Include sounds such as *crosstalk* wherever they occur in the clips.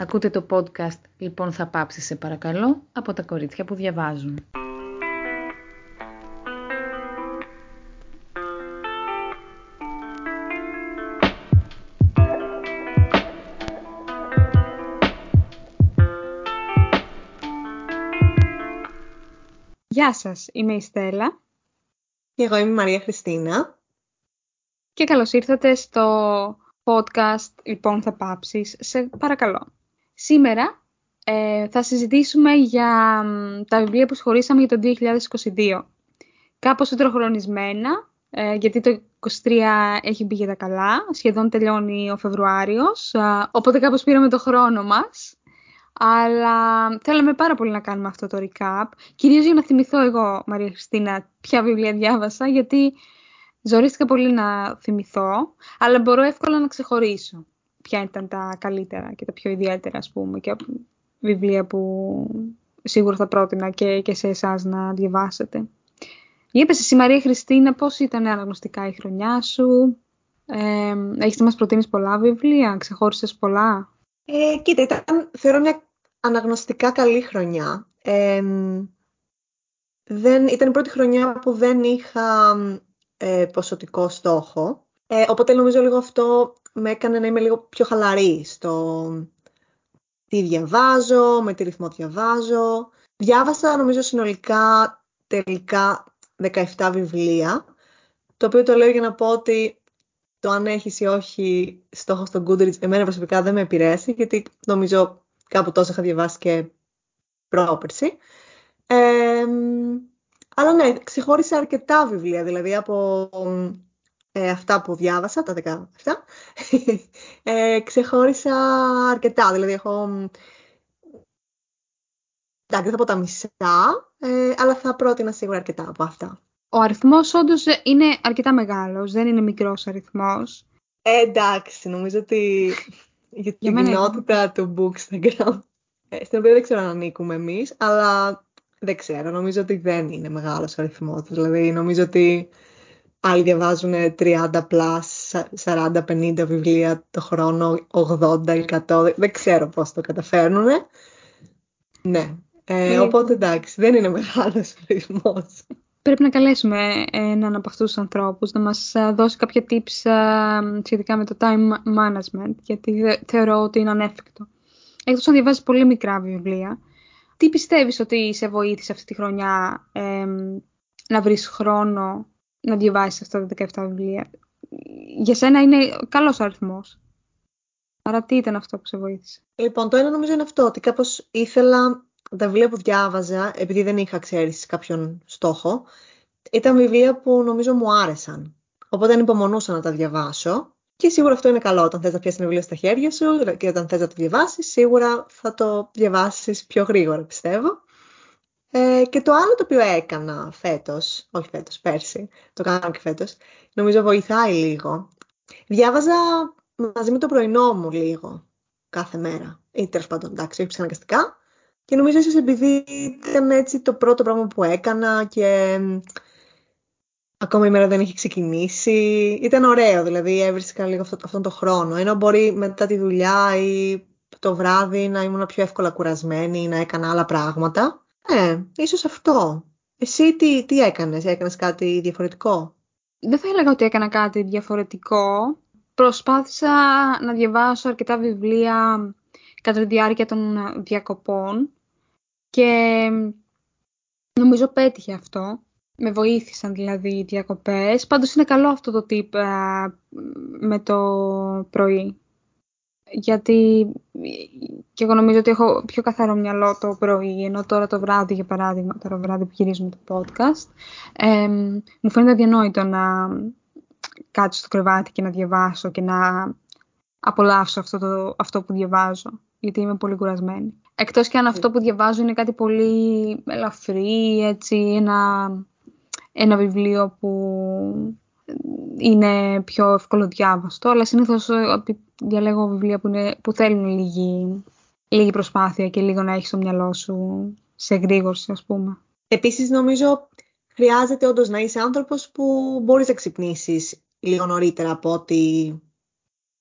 Ακούτε το podcast «Λοιπόν θα πάψεις σε παρακαλώ» από τα κορίτσια που διαβάζουν. Γεια σας, είμαι η Στέλλα. Και εγώ είμαι η Μαρία Χριστίνα. Και καλώς ήρθατε στο podcast «Λοιπόν θα πάψεις σε παρακαλώ». Σήμερα ε, θα συζητήσουμε για τα βιβλία που σχολήσαμε για το 2022. Κάπως οτροχρονισμένα, ε, γιατί το 2023 έχει μπει για τα καλά, σχεδόν τελειώνει ο Φεβρουάριος, ε, οπότε κάπως πήραμε το χρόνο μας. Αλλά θέλαμε πάρα πολύ να κάνουμε αυτό το recap, κυρίως για να θυμηθώ εγώ, Μαρία Χριστίνα, ποια βιβλία διάβασα, γιατί ζορίστηκα πολύ να θυμηθώ, αλλά μπορώ εύκολα να ξεχωρίσω ποια ήταν τα καλύτερα και τα πιο ιδιαίτερα, ας πούμε, και βιβλία που σίγουρα θα πρότεινα και, και σε εσάς να διαβάσετε. Είπες εσύ Μαρία Χριστίνα πώς ήταν αναγνωστικά η χρονιά σου, ε, έχεις να μας προτείνεις πολλά βιβλία, ξεχώρισες πολλά; Ε, κοίτα, ήταν θεωρώ μια αναγνωστικά καλή χρονιά. Ε, δεν, ήταν η πρώτη χρονιά που δεν είχα ε, ποσοτικό στόχο. Ε, οπότε νομίζω λίγο αυτό με έκανε να είμαι λίγο πιο χαλαρή στο τι διαβάζω, με τι ρυθμό διαβάζω. Διάβασα νομίζω συνολικά τελικά 17 βιβλία, το οποίο το λέω για να πω ότι το αν έχεις ή όχι στόχο στο Goodreads εμένα προσωπικά δεν με επηρέασε, γιατί νομίζω κάπου τόσο είχα διαβάσει και πρόπερση. Ε, αλλά ναι, ξεχώρισα αρκετά βιβλία, δηλαδή από ε, αυτά που διάβασα, τα 17, ε, ξεχώρισα αρκετά, δηλαδή έχω... Εντάξει, δεν θα πω τα μισά, ε, αλλά θα πρότεινα σίγουρα αρκετά από αυτά. Ο αριθμός όντως είναι αρκετά μεγάλος, δεν είναι μικρός αριθμός. Ε, εντάξει, νομίζω ότι *laughs* για την κοινότητα του Bookstagram, ε, στην οποία δεν ξέρω αν ανήκουμε εμείς, αλλά δεν ξέρω, νομίζω ότι δεν είναι μεγάλος αριθμός. Δηλαδή, νομίζω ότι άλλοι διαβάζουν 30 plus, 40-50 βιβλία το χρόνο, 80-100, δεν ξέρω πώς το καταφέρνουν. Ναι, ε, ναι. οπότε εντάξει, δεν είναι μεγάλος αριθμός. Πρέπει να καλέσουμε έναν από αυτούς τους ανθρώπους να μας ε, δώσει κάποια tips ε, σχετικά με το time management, γιατί θεωρώ ότι είναι ανέφικτο. Εκτός αν διαβάζεις πολύ μικρά βιβλία, τι πιστεύεις ότι σε βοήθησε αυτή τη χρονιά ε, να βρεις χρόνο να διαβάσεις αυτά τα 17 βιβλία. Για σένα είναι καλός αριθμός. Άρα τι ήταν αυτό που σε βοήθησε; Λοιπόν, το ένα νομίζω είναι αυτό, ότι κάπως ήθελα τα βιβλία που διάβαζα, επειδή δεν είχα ξέρεις κάποιον στόχο, ήταν βιβλία που νομίζω μου άρεσαν. Οπότε ανυπομονούσα να τα διαβάσω. Και σίγουρα αυτό είναι καλό όταν θες να πιάσεις ένα βιβλίο στα χέρια σου και όταν θες να το διαβάσεις, σίγουρα θα το διαβάσεις πιο γρήγορα πιστεύω. Ε, και το άλλο το οποίο έκανα φέτος, όχι φέτος, πέρσι, το κάνω και φέτος, νομίζω βοηθάει λίγο. Διάβαζα μαζί με το πρωινό μου λίγο κάθε μέρα. Ή τέλος πάντων, εντάξει, όχι ψυχαναγκαστικά. Και νομίζω ίσως επειδή ήταν έτσι το πρώτο πράγμα που έκανα και ακόμα η μέρα δεν έχει ξεκινήσει. Ήταν ωραίο, δηλαδή έβρισκα λίγο αυτό, αυτόν τον χρόνο. Ενώ μπορεί μετά τη δουλειά ή το βράδυ να ήμουν πιο εύκολα κουρασμένη ή να έκανα άλλα πράγματα. Ναι, ίσως αυτό. Εσύ τι, τι έκανες, έκανες κάτι διαφορετικό; Δεν θα έλεγα ότι έκανα κάτι διαφορετικό. Προσπάθησα να διαβάσω αρκετά βιβλία κατά τη διάρκεια των διακοπών και νομίζω πέτυχε αυτό. Με βοήθησαν δηλαδή οι διακοπές. Πάντως είναι καλό αυτό το τύπ με το πρωί γιατί και εγώ νομίζω ότι έχω πιο καθαρό μυαλό το πρωί, ενώ τώρα το βράδυ, για παράδειγμα, τώρα το βράδυ που γυρίζουμε το podcast, ε, μου φαίνεται αδιανόητο να κάτσω στο κρεβάτι και να διαβάσω και να απολαύσω αυτό, το, αυτό που διαβάζω, γιατί είμαι πολύ κουρασμένη. Εκτός και αν αυτό που διαβάζω είναι κάτι πολύ ελαφρύ, έτσι, ένα, ένα βιβλίο που είναι πιο εύκολο διάβαστο, αλλά συνήθως ε, διαλέγω βιβλία που, είναι, που θέλουν λίγη, λίγη προσπάθεια και λίγο να έχεις στο μυαλό σου σε γρήγορση, ας πούμε. Επίσης, νομίζω χρειάζεται όντως να είσαι άνθρωπος που μπορείς να ξυπνήσεις λίγο νωρίτερα από ότι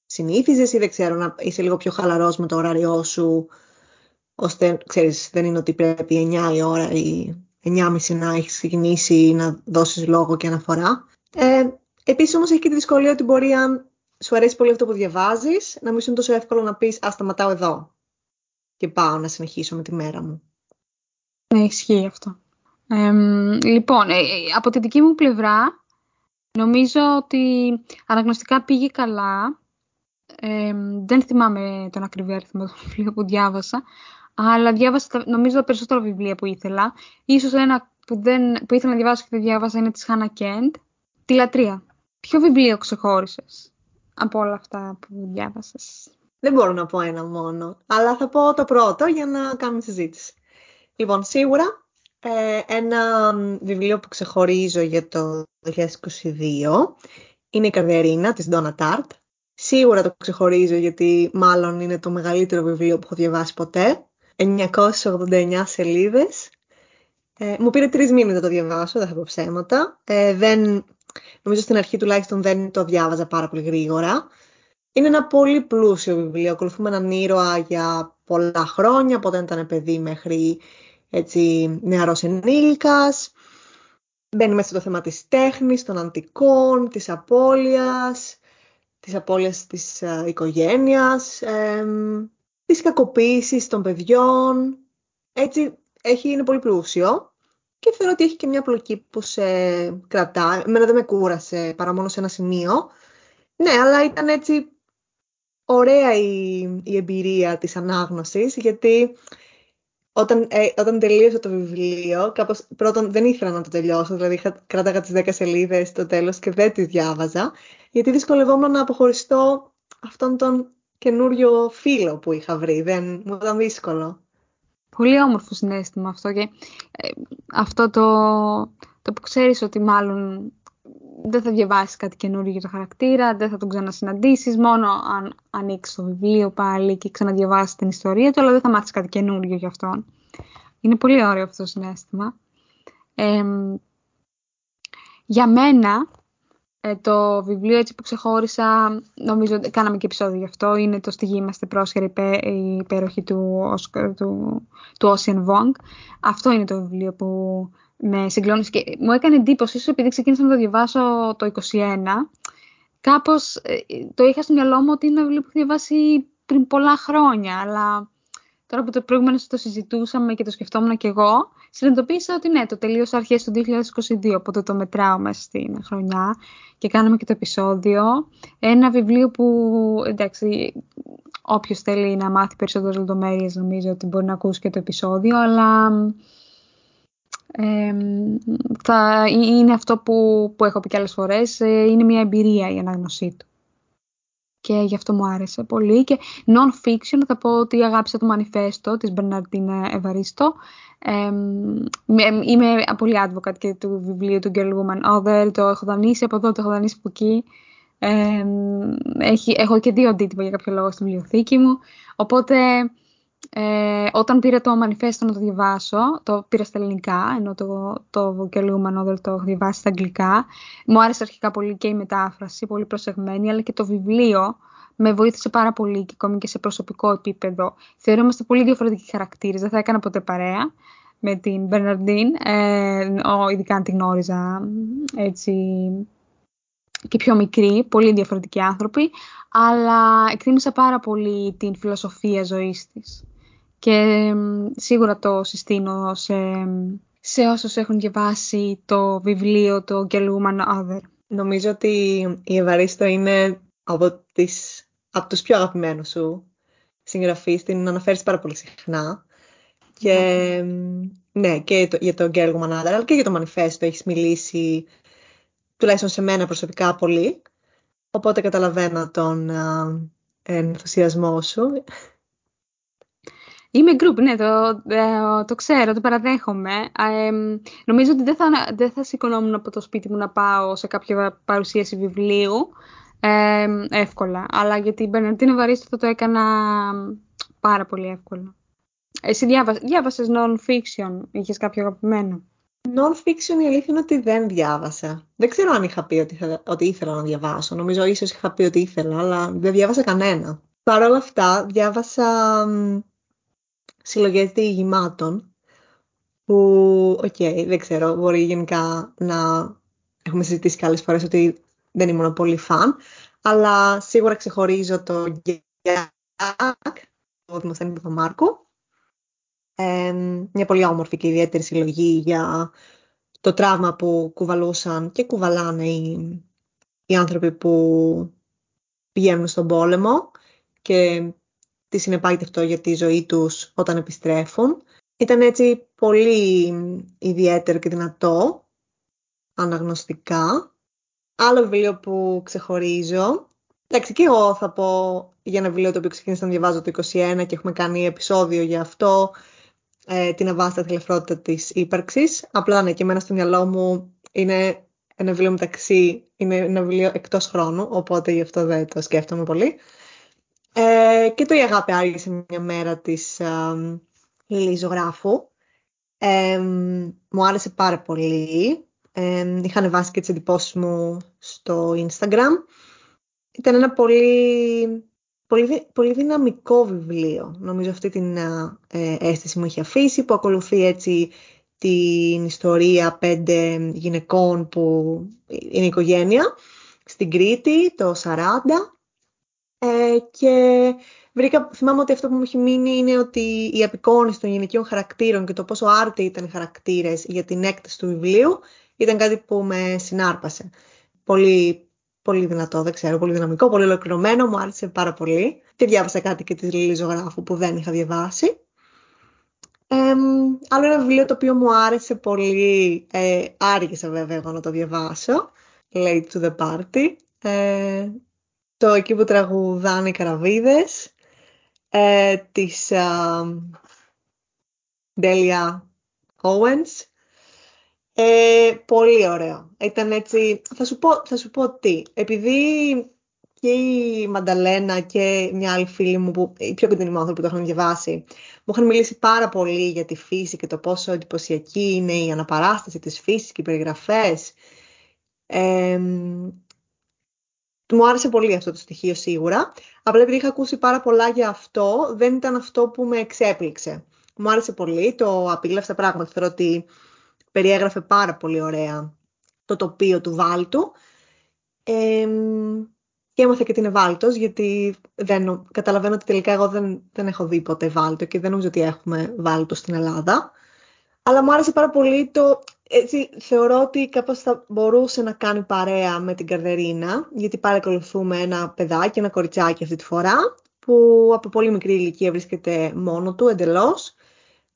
συνήθιζες ή δεν ξέρω να είσαι λίγο πιο χαλαρός με το ωράριό σου ώστε ξέρεις δεν είναι ότι πρέπει 9 η ώρα ή 9.30 να έχεις ξεκινήσει να δώσεις λόγο και αναφορά. Ε, επίσης όμως έχει και τη δυσκολία ότι μπορεί αν σου αρέσει πολύ αυτό που διαβάζεις να μην είναι τόσο εύκολο να πεις α σταματάω εδώ και πάω να συνεχίσω με τη μέρα μου. Ναι, ισχύει αυτό. Ε, λοιπόν, ε, από τη δική μου πλευρά νομίζω ότι αναγνωστικά πήγε καλά. Ε, δεν θυμάμαι τον ακριβή αριθμό του βιβλίου που διάβασα, αλλά διάβασα νομίζω τα περισσότερα βιβλία που ήθελα. Ίσως ένα που, δεν, που ήθελα να διαβάσω και δεν διάβασα είναι της Χάνα Κέντ, «Τη Λατρεία». Ποιο βιβλίο ξεχώρισες; Από όλα αυτά που διάβασες; Δεν μπορώ να πω ένα μόνο, αλλά θα πω το πρώτο για να κάνουμε συζήτηση. Λοιπόν, σίγουρα ε, ένα βιβλίο που ξεχωρίζω για το 2022 είναι η Καρδιαρίνα της Ντόνα Τάρτ. Σίγουρα το ξεχωρίζω γιατί μάλλον είναι το μεγαλύτερο βιβλίο που έχω διαβάσει ποτέ. 989 σελίδες. Ε, μου πήρε τρεις μήνες να το διαβάσω, δεν θα πω ψέματα. Ε, δεν, νομίζω στην αρχή τουλάχιστον δεν το διάβαζα πάρα πολύ γρήγορα. Είναι ένα πολύ πλούσιο βιβλίο. Ακολουθούμε έναν ήρωα για πολλά χρόνια, από όταν ήταν παιδί μέχρι έτσι, νεαρός ενήλικας. Μπαίνει μέσα στο θέμα της τέχνης, των αντικών, της απώλειας, της απώλειας της ε, οικογένειας, ε, της κακοποίησης των παιδιών. Έτσι, έχει, είναι πολύ πλούσιο και θεωρώ ότι έχει και μια πλοκή που σε κρατά. Εμένα δεν με κούρασε παρά μόνο σε ένα σημείο. Ναι, αλλά ήταν έτσι ωραία η, η εμπειρία της ανάγνωσης, γιατί όταν, ε, όταν τελείωσα το βιβλίο, κάπως, πρώτον δεν ήθελα να το τελειώσω, δηλαδή κράταγα τις 10 σελίδες στο τέλος και δεν τις διάβαζα, γιατί δυσκολευόμουν να αποχωριστώ αυτόν τον καινούριο φίλο που είχα βρει. Δεν μου ήταν δύσκολο. Πολύ όμορφο συνέστημα αυτό και ε, αυτό το, το που ξέρεις ότι μάλλον δεν θα διαβάσεις κάτι καινούριο για το χαρακτήρα, δεν θα τον ξανασυναντήσεις, μόνο αν ανοίξεις το βιβλίο πάλι και ξαναδιαβάσεις την ιστορία του, αλλά δεν θα μάθεις κάτι καινούριο για αυτόν. Είναι πολύ ωραίο αυτό το συνέστημα. για μένα, ε, το βιβλίο έτσι που ξεχώρισα, νομίζω κάναμε και επεισόδιο γι' αυτό, είναι το «Στη γη είμαστε πρόσχεροι, η υπέροχη του, του, του Ocean Wong». Αυτό είναι το βιβλίο που με συγκλώνησε και μου έκανε εντύπωση, ίσως επειδή ξεκίνησα να το διαβάσω το 21, κάπως ε, το είχα στο μυαλό μου ότι είναι ένα βιβλίο που έχω διαβάσει πριν πολλά χρόνια, αλλά τώρα που το προηγούμενο το συζητούσαμε και το σκεφτόμουν και εγώ, συνειδητοποίησα ότι ναι, το τελείωσα αρχές του 2022, οπότε το μετράω μέσα στην χρονιά και κάναμε και το επεισόδιο. Ένα βιβλίο που, εντάξει, όποιος θέλει να μάθει περισσότερες λεπτομέρειες νομίζω ότι μπορεί να ακούσει και το επεισόδιο, αλλά θα είναι αυτό που, που έχω πει και άλλες φορές, ε, είναι μια εμπειρία η ανάγνωσή του. Και γι' αυτό μου άρεσε πολύ. Και non-fiction θα πω ότι αγάπησα το μανιφέστο της Μπερναρτίνα Ευαρίστο. Ε, είμαι πολύ advocate και του βιβλίου του Girl Woman Other. Το έχω δανείσει από εδώ, το έχω δανείσει από εκεί. Ε, έχει, έχω και δύο αντίτυπα για κάποιο λόγο στη βιβλιοθήκη μου. Οπότε ε, όταν πήρα το μανιφέστο να το διαβάσω, το πήρα στα ελληνικά, ενώ το, το Girl το έχω διαβάσει στα αγγλικά. Μου άρεσε αρχικά πολύ και η μετάφραση, πολύ προσεγμένη, αλλά και το βιβλίο με βοήθησε πάρα πολύ και ακόμη και σε προσωπικό επίπεδο. Θεωρώ είμαστε πολύ διαφορετικοί χαρακτήρες, δεν θα έκανα ποτέ παρέα με την Μπερναρντίν, ε, ειδικά αν την γνώριζα έτσι και πιο μικρή, πολύ διαφορετικοί άνθρωποι, αλλά εκτίμησα πάρα πολύ την φιλοσοφία ζωής της. Και σίγουρα το συστήνω σε, σε όσους έχουν διαβάσει το βιβλίο το Girl Woman Other. Νομίζω ότι η Ευαρίστο είναι από, τις, από τους πιο αγαπημένους σου συγγραφείς, την αναφέρεις πάρα πολύ συχνά. Και ναι, και το, για το Girl Woman Other, αλλά και για το Manifesto έχεις μιλήσει τουλάχιστον σε μένα προσωπικά πολύ. Οπότε καταλαβαίνω τον ενθουσιασμό σου. Είμαι group, ναι, το, το ξέρω, το παραδέχομαι. Ε, νομίζω ότι δεν θα, δεν θα σηκωνόμουν από το σπίτι μου να πάω σε κάποια παρουσίαση βιβλίου ε, εύκολα. Αλλά για την Μπερναρτίνο Βαρίστο θα το έκανα πάρα πολύ εύκολα. Εσύ διάβασες non-fiction, είχες κάποιο αγαπημένο; Non-fiction η αλήθεια είναι ότι δεν διάβασα. Δεν ξέρω αν είχα πει ότι, ήθελα, ότι ήθελα να διαβάσω. Νομίζω ίσως είχα πει ότι ήθελα, αλλά δεν διάβασα κανένα. Παρ' όλα αυτά, διάβασα συλλογές διηγημάτων που, ok, okay, δεν ξέρω, μπορεί γενικά να έχουμε συζητήσει και άλλες φορές ότι δεν ήμουν πολύ φαν, αλλά σίγουρα ξεχωρίζω το Γκιακ, του Δημοσθένη Παπαμάρκου, ε, μια πολύ όμορφη και ιδιαίτερη συλλογή για το τραύμα που κουβαλούσαν και κουβαλάνε οι, οι άνθρωποι που πηγαίνουν στον πόλεμο και τις συνεπάγεται αυτό για τη ζωή τους όταν επιστρέφουν. Ήταν έτσι πολύ ιδιαίτερο και δυνατό, αναγνωστικά. Άλλο βιβλίο που ξεχωρίζω. Εντάξει, και εγώ θα πω για ένα βιβλίο το οποίο ξεκίνησα να διαβάζω το 2021 και έχουμε κάνει επεισόδιο για αυτό, ε, την αβάστατη ελευθερότητα της ύπαρξης. Απλά ναι, και εμένα στο μυαλό μου είναι ένα βιβλίο μεταξύ, είναι ένα βιβλίο εκτός χρόνου, οπότε γι' αυτό δεν το σκέφτομαι πολύ. Ε, και το «Η αγάπη άργησε μια μέρα» της ε, Ζωγράφου. Ε, μου άρεσε πάρα πολύ. Ε, είχα ανεβάσει και τις εντυπώσεις μου στο Instagram. Ήταν ένα πολύ, πολύ, πολύ δυναμικό βιβλίο. Νομίζω αυτή την ε, αίσθηση μου έχει αφήσει, που ακολουθεί έτσι την ιστορία πέντε γυναικών που είναι οικογένεια στην Κρήτη το 40 ε, και βρήκα, θυμάμαι ότι αυτό που μου έχει μείνει είναι ότι η απεικόνηση των γυναικείων χαρακτήρων και το πόσο άρτη ήταν οι χαρακτήρες για την έκταση του βιβλίου ήταν κάτι που με συνάρπασε. Πολύ, πολύ δυνατό, δεν ξέρω, πολύ δυναμικό, πολύ ολοκληρωμένο, μου άρεσε πάρα πολύ. Και διάβασα κάτι και της Λίλης Ζωγράφου που δεν είχα διαβάσει. Ε, άλλο ένα βιβλίο το οποίο μου άρεσε πολύ, ε, άργησα βέβαια εγώ να το διαβάσω, Late to the Party. Ε, το εκεί που τραγουδάνε οι καραβίδες ε, της Ντέλια Owens. Ε, πολύ ωραίο. Ήταν έτσι, θα σου, πω, θα σου πω τι, επειδή και η Μανταλένα και μια άλλη φίλη μου, που, οι πιο κοντινοί μου άνθρωποι που το έχουν διαβάσει, μου είχαν μιλήσει πάρα πολύ για τη φύση και το πόσο εντυπωσιακή είναι η αναπαράσταση της φύσης και οι περιγραφές. Ε, μου άρεσε πολύ αυτό το στοιχείο σίγουρα. Απλά επειδή είχα ακούσει πάρα πολλά για αυτό, δεν ήταν αυτό που με εξέπληξε. Μου άρεσε πολύ, το απειλεύσα πράγματι. Θεωρώ ότι περιέγραφε πάρα πολύ ωραία το τοπίο του Βάλτου. Ε, και έμαθα και την Ευάλτος, γιατί δεν, καταλαβαίνω ότι τελικά εγώ δεν, δεν έχω δει ποτέ Βάλτο και δεν νομίζω ότι έχουμε Βάλτο στην Ελλάδα. Αλλά μου άρεσε πάρα πολύ το... Έτσι, θεωρώ ότι κάπως θα μπορούσε να κάνει παρέα με την Καρδερίνα, γιατί παρακολουθούμε ένα παιδάκι, ένα κοριτσάκι αυτή τη φορά, που από πολύ μικρή ηλικία βρίσκεται μόνο του εντελώς, ε,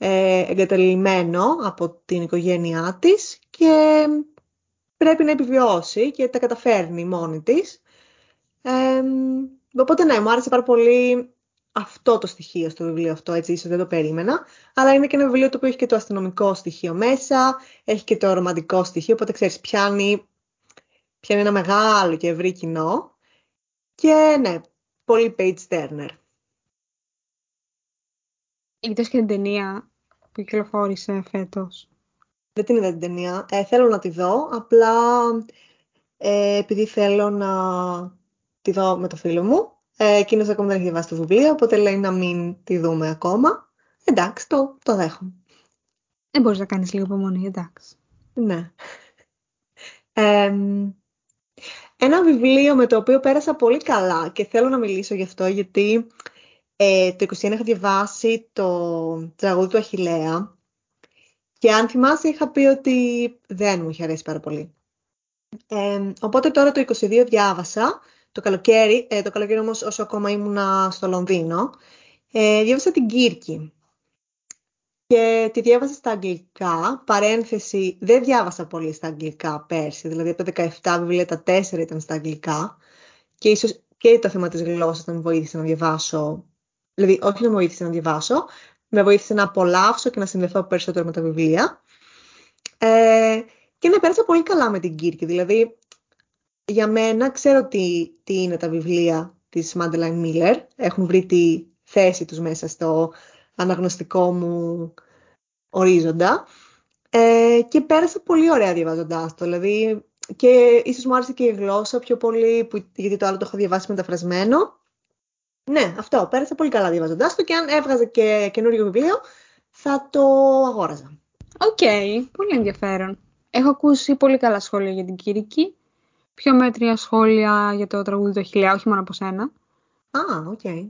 εγκαταλειμμένο από την οικογένειά της και πρέπει να επιβιώσει και τα καταφέρνει μόνη της. Ε, οπότε ναι, μου άρεσε πάρα πολύ αυτό το στοιχείο στο βιβλίο αυτό, έτσι ίσως δεν το περίμενα, αλλά είναι και ένα βιβλίο το οποίο έχει και το αστυνομικό στοιχείο μέσα, έχει και το ρομαντικό στοιχείο, οπότε ξέρεις πιάνει, πιάνει ένα μεγάλο και ευρύ κοινό και ναι, πολύ page turner. Είδες και την ταινία που κυκλοφόρησε φέτος. Δεν την είδα την ταινία. Ε, θέλω να τη δω, απλά ε, επειδή θέλω να τη δω με το φίλο μου, ε, εκείνος ακόμα δεν έχει διαβάσει το βιβλίο, οπότε λέει να μην τη δούμε ακόμα. Εντάξει, το, το δέχομαι. Δεν μπορείς να κάνεις λίγο υπομονή, εντάξει. Ναι. ένα βιβλίο με το οποίο πέρασα πολύ καλά και θέλω να μιλήσω γι' αυτό γιατί ε, το 2021 είχα διαβάσει το τραγούδι του Αχιλέα και αν θυμάσαι είχα πει ότι δεν μου είχε αρέσει πάρα πολύ. οπότε τώρα το 22 διάβασα το καλοκαίρι, ε, το καλοκαίρι όμως όσο ακόμα ήμουνα στο Λονδίνο, ε, διάβασα την Κύρκη. Και τη διάβασα στα αγγλικά, παρένθεση, δεν διάβασα πολύ στα αγγλικά πέρσι, δηλαδή από τα 17 βιβλία τα 4 ήταν στα αγγλικά και ίσως και το θέμα της γλώσσας να με βοήθησε να διαβάσω, δηλαδή όχι να με βοήθησε να διαβάσω, με βοήθησε να απολαύσω και να συνδεθώ περισσότερο με τα βιβλία. Ε, και να πέρασα πολύ καλά με την Κύρκη, δηλαδή για μένα ξέρω τι, τι είναι τα βιβλία της Μάντελαϊν Μίλλερ. Έχουν βρει τη θέση τους μέσα στο αναγνωστικό μου ορίζοντα. Ε, και πέρασα πολύ ωραία διαβάζοντάς το. Δηλαδή, και ίσως μου άρεσε και η γλώσσα πιο πολύ, που, γιατί το άλλο το έχω διαβάσει μεταφρασμένο. Ναι, αυτό. Πέρασα πολύ καλά διαβάζοντάς το και αν έβγαζε και καινούριο βιβλίο, θα το αγόραζα. Οκ, πολύ ενδιαφέρον. Έχω ακούσει πολύ καλά σχόλια για την Κίρκη. Πιο μέτρια σχόλια για το τραγούδι του Αχιλλέα, όχι μόνο από σένα. Α, οκ.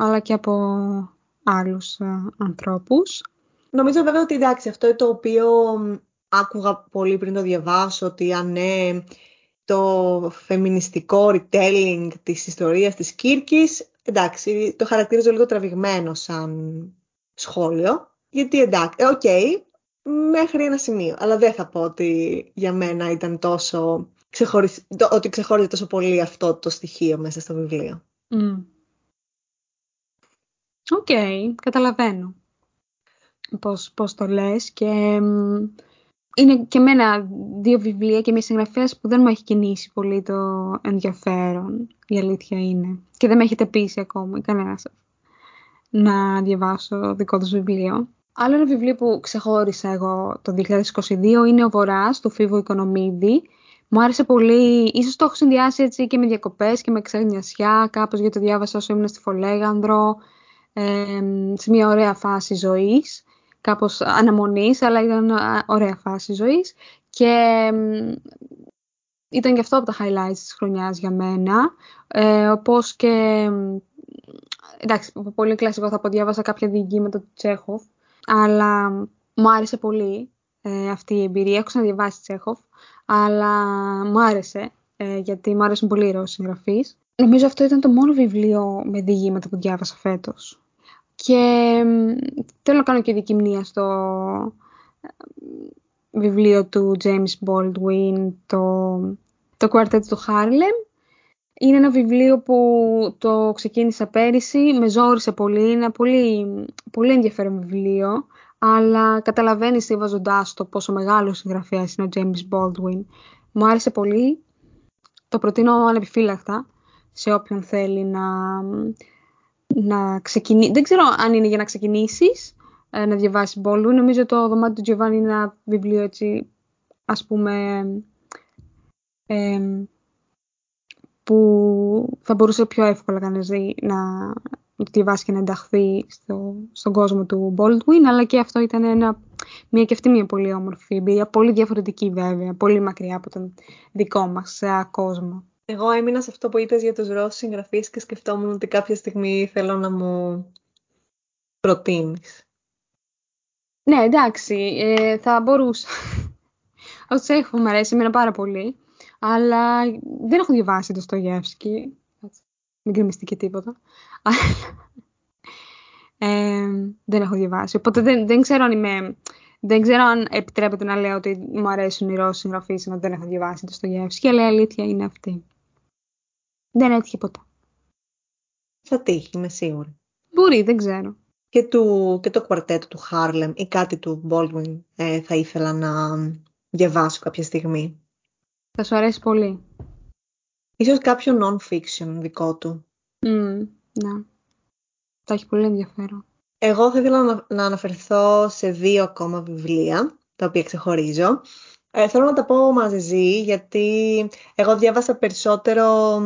αλλά και από άλλους α, ανθρώπους. Νομίζω βέβαια ότι εντάξει, αυτό είναι το οποίο άκουγα πολύ πριν το διαβάσω, ότι αν ναι, το φεμινιστικό retelling της ιστορίας της Κίρκης, εντάξει, το χαρακτήριζω λίγο τραβηγμένο σαν σχόλιο, γιατί εντάξει, OK, okay, μέχρι ένα σημείο, αλλά δεν θα πω ότι για μένα ήταν τόσο, ξεχωρισ... ότι ξεχώριζε τόσο πολύ αυτό το στοιχείο μέσα στο βιβλίο. OK, okay, καταλαβαίνω. Πώς, πώς το λες και είναι και εμένα δύο βιβλία και μια συγγραφέα που δεν μου έχει κινήσει πολύ το ενδιαφέρον, η αλήθεια είναι. Και δεν με έχετε πείσει ακόμα κανένα να διαβάσω δικό τους βιβλίο. Άλλο ένα βιβλίο που ξεχώρισα εγώ το 2022 είναι «Ο Βορράς» του Φίβου Οικονομίδη. Μου άρεσε πολύ, ίσως το έχω συνδυάσει έτσι και με διακοπές και με ξενιασιά, κάπως γιατί το διάβασα όσο ήμουν στη Φολέγανδρο, ε, σε μια ωραία φάση ζωής κάπως αναμονής, αλλά ήταν ωραία φάση ζωής. Και ήταν και αυτό από τα highlights της χρονιάς για μένα. Ε, όπως και, εντάξει, πολύ κλασικό θα πω, διάβασα κάποια διηγήματα του Τσέχοφ, αλλά μου άρεσε πολύ ε, αυτή η εμπειρία. Έχω ξαναδιαβάσει Τσέχοφ, αλλά μου άρεσε, ε, γιατί μου άρεσαν πολύ οι Ρώσοι συγγραφείς. Νομίζω αυτό ήταν το μόνο βιβλίο με διηγήματα που διάβασα φέτος. Και θέλω να κάνω και δική μνήμα στο ε, βιβλίο του James Baldwin, το, το Quartet του Harlem. Είναι ένα βιβλίο που το ξεκίνησα πέρυσι, με ζόρισε πολύ, είναι ένα πολύ, πολύ ενδιαφέρον βιβλίο, αλλά καταλαβαίνεις διαβάζοντάς το πόσο μεγάλο συγγραφέας είναι ο James Baldwin. Μου άρεσε πολύ, το προτείνω ανεπιφύλακτα σε όποιον θέλει να να ξεκινήσει. Δεν ξέρω αν είναι για να ξεκινήσεις ε, να διαβάσεις Baldwin. Νομίζω το δωμάτιο του Τζιοβάνι είναι ένα βιβλίο έτσι, ας πούμε, που θα μπορούσε πιο εύκολα κανείς να το διαβάσει και να ενταχθεί στο, στον κόσμο του Baldwin, αλλά και αυτό ήταν ένα, μια και αυτή μια πολύ όμορφη εμπειρία, πολύ διαφορετική βέβαια, πολύ μακριά από τον δικό μας κόσμο. Εγώ έμεινα σε αυτό που είπες για τους Ρώσους συγγραφείς και σκεφτόμουν ότι κάποια στιγμή θέλω να μου προτείνεις. Ναι, εντάξει, ε, θα μπορούσα. Ο Τσέχοφ μου αρέσει εμένα πάρα πολύ, αλλά δεν έχω διαβάσει το Στογεύσκι. Μην κρεμιστεί και τίποτα. ε, δεν έχω διαβάσει, οπότε δεν, δεν ξέρω αν είμαι... Δεν ξέρω αν επιτρέπεται να λέω ότι μου αρέσουν οι Ρώσοι συγγραφείς, ενώ δεν έχω διαβάσει το Στογεύσκι, αλλά η αλήθεια είναι αυτή. Δεν έτυχε ποτέ. Θα τύχει, είμαι σίγουρη. Μπορεί, δεν ξέρω. Και, του, και το κουαρτέτο του Χάρλεμ ή κάτι του Baldwin ε, θα ήθελα να διαβάσω κάποια στιγμή. Θα σου αρέσει πολύ. Ίσως κάποιο non-fiction δικό του. Mm, ναι. Θα έχει πολύ ενδιαφέρον. Εγώ θα ήθελα να, να αναφερθώ σε δύο ακόμα βιβλία, τα οποία ξεχωρίζω. Ε, θέλω να τα πω μαζί, γιατί εγώ διάβασα περισσότερο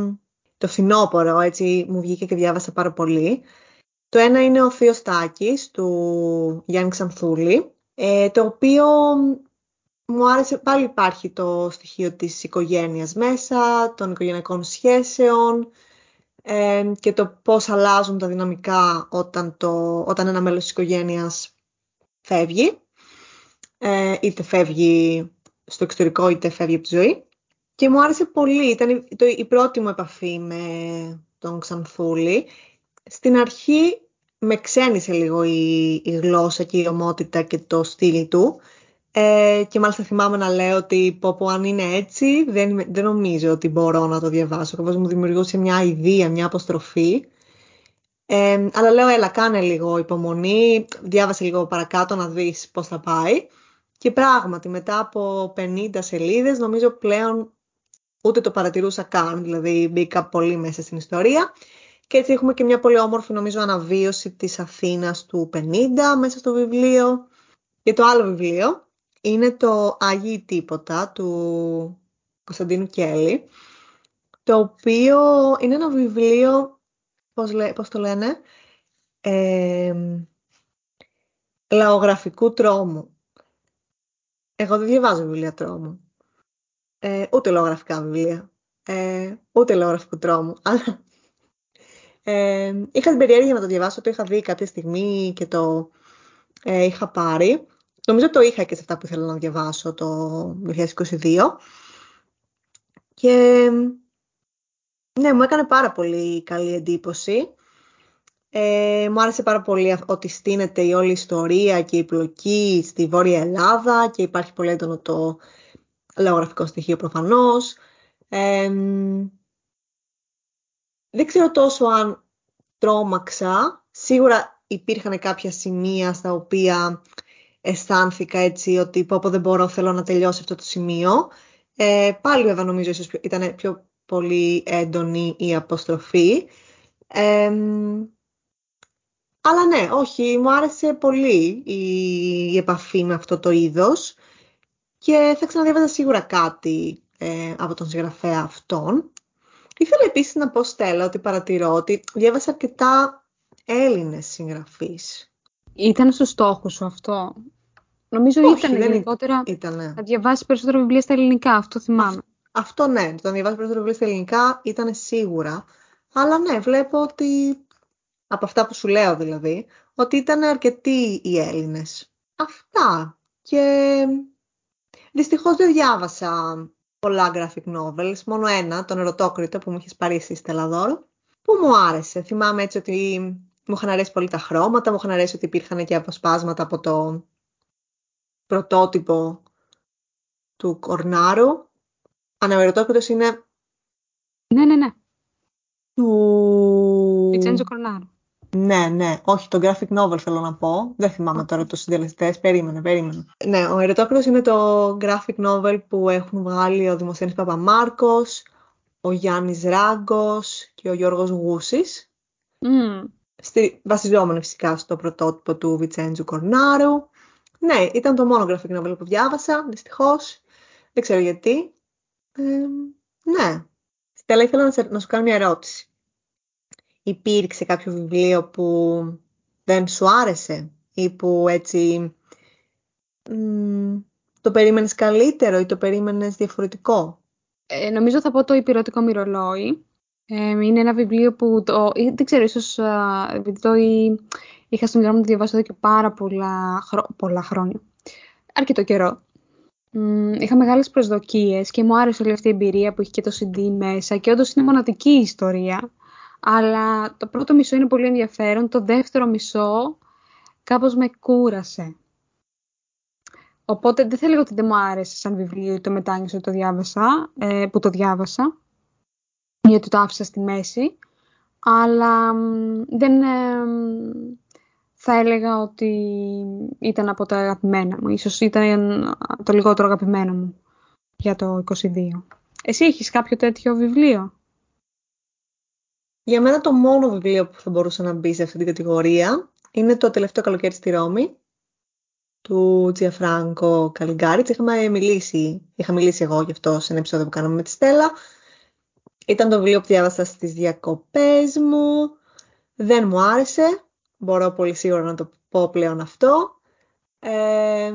το φθινόπωρο, έτσι μου βγήκε και διάβασα πάρα πολύ. Το ένα είναι ο Θείος Τάκης του Γιάννη Ξανθούλη, ε, το οποίο μου άρεσε, πάλι υπάρχει το στοιχείο της οικογένειας μέσα, των οικογενειακών σχέσεων ε, και το πώς αλλάζουν τα δυναμικά όταν, το, όταν ένα μέλος της οικογένειας φεύγει, ε, είτε φεύγει στο εξωτερικό είτε φεύγει από τη ζωή. Και μου άρεσε πολύ, ήταν η πρώτη μου επαφή με τον Ξανθούλη. Στην αρχή με ξένησε λίγο η, η γλώσσα και η ομότητα και το στυλ του. Ε, και μάλιστα θυμάμαι να λέω ότι πω, πω αν είναι έτσι δεν, δεν νομίζω ότι μπορώ να το διαβάσω. Κάπως μου δημιουργούσε μια ιδέα, μια αποστροφή. Ε, αλλά λέω έλα κάνε λίγο υπομονή, διάβασε λίγο παρακάτω να δεις πώς θα πάει. Και πράγματι μετά από 50 σελίδες νομίζω πλέον ούτε το παρατηρούσα καν, δηλαδή μπήκα πολύ μέσα στην ιστορία. Και έτσι έχουμε και μια πολύ όμορφη νομίζω αναβίωση της Αθήνας του 50 μέσα στο βιβλίο. Και το άλλο βιβλίο είναι το Άγιοι Τίποτα του Κωνσταντίνου Κέλλη, το οποίο είναι ένα βιβλίο, πώς, λέ, πώς το λένε, ε, λαογραφικού τρόμου. Εγώ δεν διαβάζω βιβλία τρόμου. Ε, ούτε λαογραφικά βιβλία. Ε, ούτε λαογραφικού τρόμου. *laughs* Αλλά ε, είχα την περιέργεια να το διαβάσω, το είχα δει κάποια στιγμή και το ε, είχα πάρει. Νομίζω το είχα και σε αυτά που ήθελα να διαβάσω το 2022. Και ναι, μου έκανε πάρα πολύ καλή εντύπωση. Ε, μου άρεσε πάρα πολύ ότι στείνεται η όλη ιστορία και η πλοκή στη Βόρεια Ελλάδα και υπάρχει πολύ έντονο το λαογραφικό στοιχείο προφανώς. δεν ξέρω τόσο αν τρόμαξα. Σίγουρα υπήρχαν κάποια σημεία στα οποία αισθάνθηκα έτσι ότι πω, πω δεν μπορώ, θέλω να τελειώσει αυτό το σημείο. Ε, πάλι βέβαια νομίζω ίσως ήταν πιο πολύ έντονη η αποστροφή. αλλά ναι, όχι, μου άρεσε πολύ η, η επαφή με αυτό το είδος και θα ξαναδιάβαζα σίγουρα κάτι ε, από τον συγγραφέα αυτόν. Ήθελα επίσης να πω, Στέλλα, ότι παρατηρώ ότι διάβασα αρκετά Έλληνες συγγραφείς. Ήταν στο στόχο σου αυτό; Νομίζω Όχι, ήταν γενικότερα ήτανε. να διαβάσεις περισσότερα βιβλία στα ελληνικά, αυτό θυμάμαι. Αυτό ναι, το να διαβάσεις περισσότερα βιβλία στα ελληνικά ήταν σίγουρα. Αλλά ναι, βλέπω ότι, από αυτά που σου λέω δηλαδή, ότι ήταν αρκετοί οι Έλληνες. Αυτά. Και δυστυχώς δεν διάβασα πολλά graphic novels, μόνο ένα, τον Ερωτόκριτο που μου είχες παρήσει στη Στελαδόρ, που μου άρεσε. Θυμάμαι έτσι ότι μου είχαν αρέσει πολύ τα χρώματα, μου είχαν αρέσει ότι υπήρχαν και αποσπάσματα από το πρωτότυπο του Κορνάρου. Αναβερωτόκριτος είναι... Ναι, ναι, ναι. Του... Βιτσέντζο Κορνάρου. Ναι, ναι. Όχι, το graphic novel θέλω να πω. Δεν θυμάμαι τώρα τους συντελεστές. Περίμενε, περίμενε. Ναι, ο Ερετόκριτος είναι το graphic novel που έχουν βγάλει ο Δημοσθένης Παπαμάρκος, ο Γιάννης Ράγκος και ο Γιώργος Γούσης. Mm. Στη, βασιζόμενο φυσικά στο πρωτότυπο του Βιτσέντζου Κορνάρου. Ναι, ήταν το μόνο graphic novel που διάβασα, δυστυχώς. Δεν ξέρω γιατί. Ε, ναι. Στέλλα, ήθελα να, να σου κάνω μια ερώτηση. Υπήρξε κάποιο βιβλίο που δεν σου άρεσε ή που έτσι το περίμενες καλύτερο ή το περίμενες διαφορετικό; Ε, νομίζω θα πω το υπηρετικό μυρολόι. Ε, είναι ένα βιβλίο που το, δεν ξέρω, ίσως επειδή το είχα στον γράμμα να το διαβάσω εδώ και πάρα πολλά, πολλά χρόνια. Αρκετό καιρό. Είχα μεγάλες προσδοκίες και μου άρεσε όλη αυτή η εμπειρία που έχει και το CD μέσα και όντως είναι μοναδική η ιστορία. Αλλά το πρώτο μισό είναι πολύ ενδιαφέρον, το δεύτερο μισό κάπως με κούρασε. Οπότε δεν θα λέγω ότι δεν μου άρεσε σαν βιβλίο ή το μετάνιωσα ότι το διάβασα, ε, που το διάβασα, γιατί το άφησα στη μέση, αλλά δεν ε, θα έλεγα ότι ήταν από τα αγαπημένα μου. Ίσως ήταν το λιγότερο αγαπημένο μου για το 22. Εσύ έχεις κάποιο τέτοιο βιβλίο; Για μένα το μόνο βιβλίο που θα μπορούσε να μπει σε αυτή την κατηγορία είναι το τελευταίο καλοκαίρι στη Ρώμη του Τζιαφράνκο Καλιγκάριτς. Είχαμε μιλήσει, είχα μιλήσει εγώ γι' αυτό σε ένα επεισόδιο που κάναμε με τη Στέλλα. Ήταν το βιβλίο που διάβασα στις διακοπές μου. Δεν μου άρεσε. Μπορώ πολύ σίγουρα να το πω πλέον αυτό. Ε,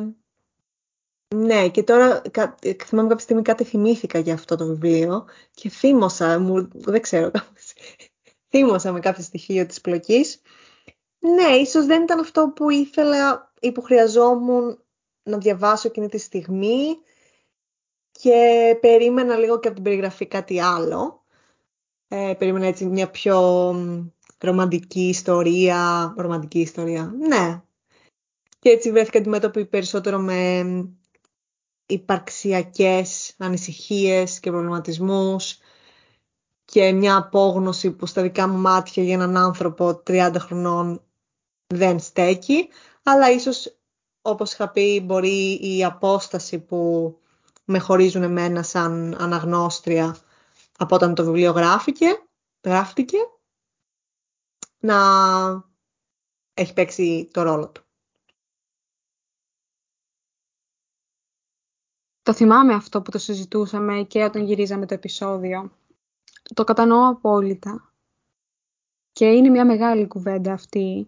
ναι, και τώρα θυμάμαι κάποια στιγμή κάτι θυμήθηκα για αυτό το βιβλίο και θύμωσα, μου, δεν ξέρω, θύμωσα με κάποιο στοιχείο της πλοκής. Ναι, ίσως δεν ήταν αυτό που ήθελα ή που χρειαζόμουν να διαβάσω εκείνη τη στιγμή και περίμενα λίγο και από την περιγραφή κάτι άλλο. Ε, περίμενα έτσι μια πιο ρομαντική ιστορία. Ρομαντική ιστορία, ναι. Και έτσι βρέθηκα αντιμέτωπη περισσότερο με υπαρξιακές ανησυχίες και προβληματισμούς και μια απόγνωση που στα δικά μου μάτια για έναν άνθρωπο 30 χρονών δεν στέκει, αλλά ίσως όπως είχα πει μπορεί η απόσταση που με χωρίζουν εμένα σαν αναγνώστρια από όταν το βιβλίο γράφηκε, γράφτηκε να έχει παίξει το ρόλο του. Το θυμάμαι αυτό που το συζητούσαμε και όταν γυρίζαμε το επεισόδιο. Το κατανοώ απόλυτα. Και είναι μια μεγάλη κουβέντα αυτή.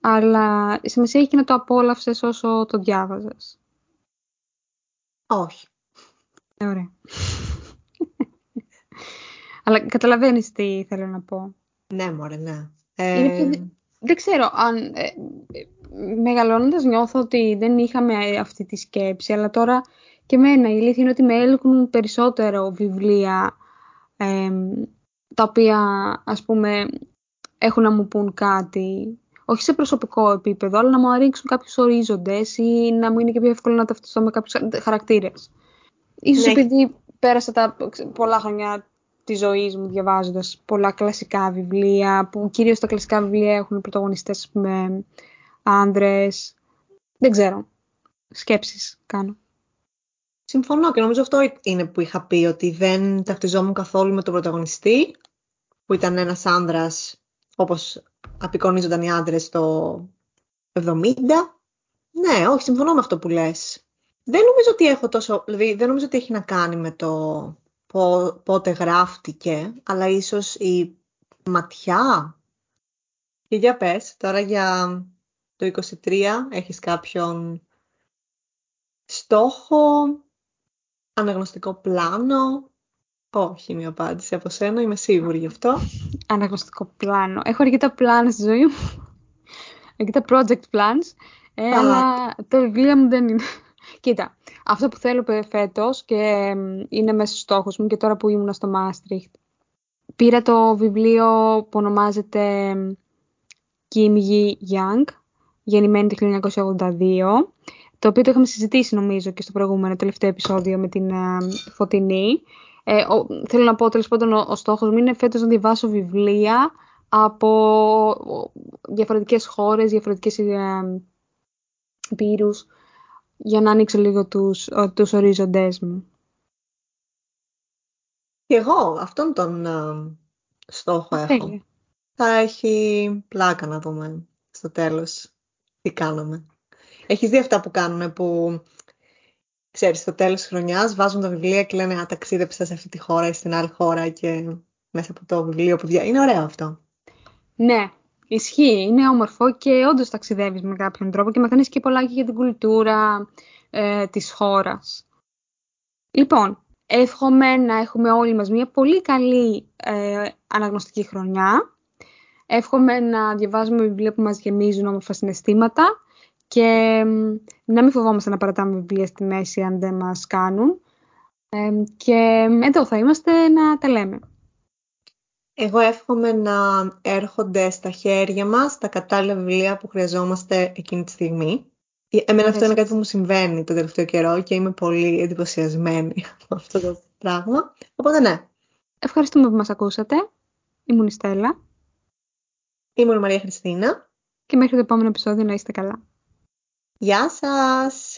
αλλά η σημασία έχει και να το απόλαυσες όσο το διάβαζες. Όχι. Ε, ωραία. αλλά καταλαβαίνεις τι θέλω να πω. Ναι, μωρέ, ναι. Ε... Δεν ξέρω αν... Ε, μεγαλώνοντας νιώθω ότι δεν είχαμε αυτή τη σκέψη, αλλά τώρα και εμένα η αλήθεια είναι ότι με έλκουν περισσότερο βιβλία τα οποία ας πούμε έχουν να μου πούν κάτι, όχι σε προσωπικό επίπεδο, αλλά να μου αρίξουν κάποιους ορίζοντες ή να μου είναι και πιο εύκολο να ταυτιστώ με κάποιους χαρακτήρες. Ίσως ναι. επειδή πέρασα τα πολλά χρόνια της ζωής μου διαβάζοντας πολλά κλασικά βιβλία, που κυρίως τα κλασικά βιβλία έχουν πρωταγωνιστές με άνδρες. Δεν ξέρω. Σκέψεις κάνω. Συμφωνώ και νομίζω αυτό είναι που είχα πει, ότι δεν ταυτιζόμουν καθόλου με τον πρωταγωνιστή, που ήταν ένας άνδρας, όπως απεικονίζονταν οι άντρες το 70. Ναι, όχι, συμφωνώ με αυτό που λες. Δεν νομίζω ότι έχω τόσο, δηλαδή δεν νομίζω ότι έχει να κάνει με το πότε γράφτηκε, αλλά ίσως η ματιά. Και για πες, τώρα για το 23 έχεις κάποιον στόχο, αναγνωστικό πλάνο. Όχι, μια απάντηση από σένα, είμαι σίγουρη γι' αυτό. Αναγνωστικό πλάνο. Έχω αρκετά πλάνα στη ζωή μου. αρκετά project plans. Ε, αλλά το βιβλίο μου δεν είναι. Κοίτα, αυτό που θέλω φέτος και είναι μέσα στους στόχους μου και τώρα που ήμουν στο Μάστριχτ. Πήρα το βιβλίο που ονομάζεται Kim Yi Young, γεννημένη το 1982, το οποίο το είχαμε συζητήσει νομίζω και στο προηγούμενο τελευταίο επεισόδιο με την Φωτεινή. Ε, ο, θέλω να πω τέλος πάντων ο, ο στόχος μου είναι φέτος να διαβάσω βιβλία από διαφορετικές χώρες, διαφορετικές ε, πύρους για να ανοίξω λίγο τους, τους ορίζοντές μου. Και εγώ αυτόν τον στόχο έχω. Θα έχει πλάκα να δούμε στο τέλος τι κάνουμε. Έχεις δει αυτά που κάνουν που ξέρεις στο τέλος της χρονιάς βάζουν τα βιβλία και λένε «Α, ταξίδεψα σε αυτή τη χώρα ή στην άλλη χώρα» και μέσα από το βιβλίο που δια... Είναι ωραίο αυτό. Ναι, Ισχύει, είναι όμορφο και όντως ταξιδεύεις με κάποιον τρόπο και μαθαίνεις και πολλά και για την κουλτούρα ε, της χώρας. Λοιπόν, εύχομαι να έχουμε όλοι μας μια πολύ καλή ε, αναγνωστική χρονιά. Εύχομαι να διαβάζουμε βιβλία που μας γεμίζουν όμορφα συναισθήματα και να μην φοβόμαστε να παρατάμε βιβλία στη μέση αν δεν μας κάνουν. Ε, και εδώ θα είμαστε να τα λέμε. Εγώ εύχομαι να έρχονται στα χέρια μας τα κατάλληλα βιβλία που χρειαζόμαστε εκείνη τη στιγμή. Ε, εμένα αυτό είναι κάτι που μου συμβαίνει το τελευταίο καιρό και είμαι πολύ εντυπωσιασμένη *laughs* από αυτό το πράγμα. Οπότε ναι. Ευχαριστούμε που μας ακούσατε. Ήμουν η Στέλλα. Ήμουν η Μαρία Χριστίνα. Και μέχρι το επόμενο επεισόδιο να είστε καλά. Γεια σας!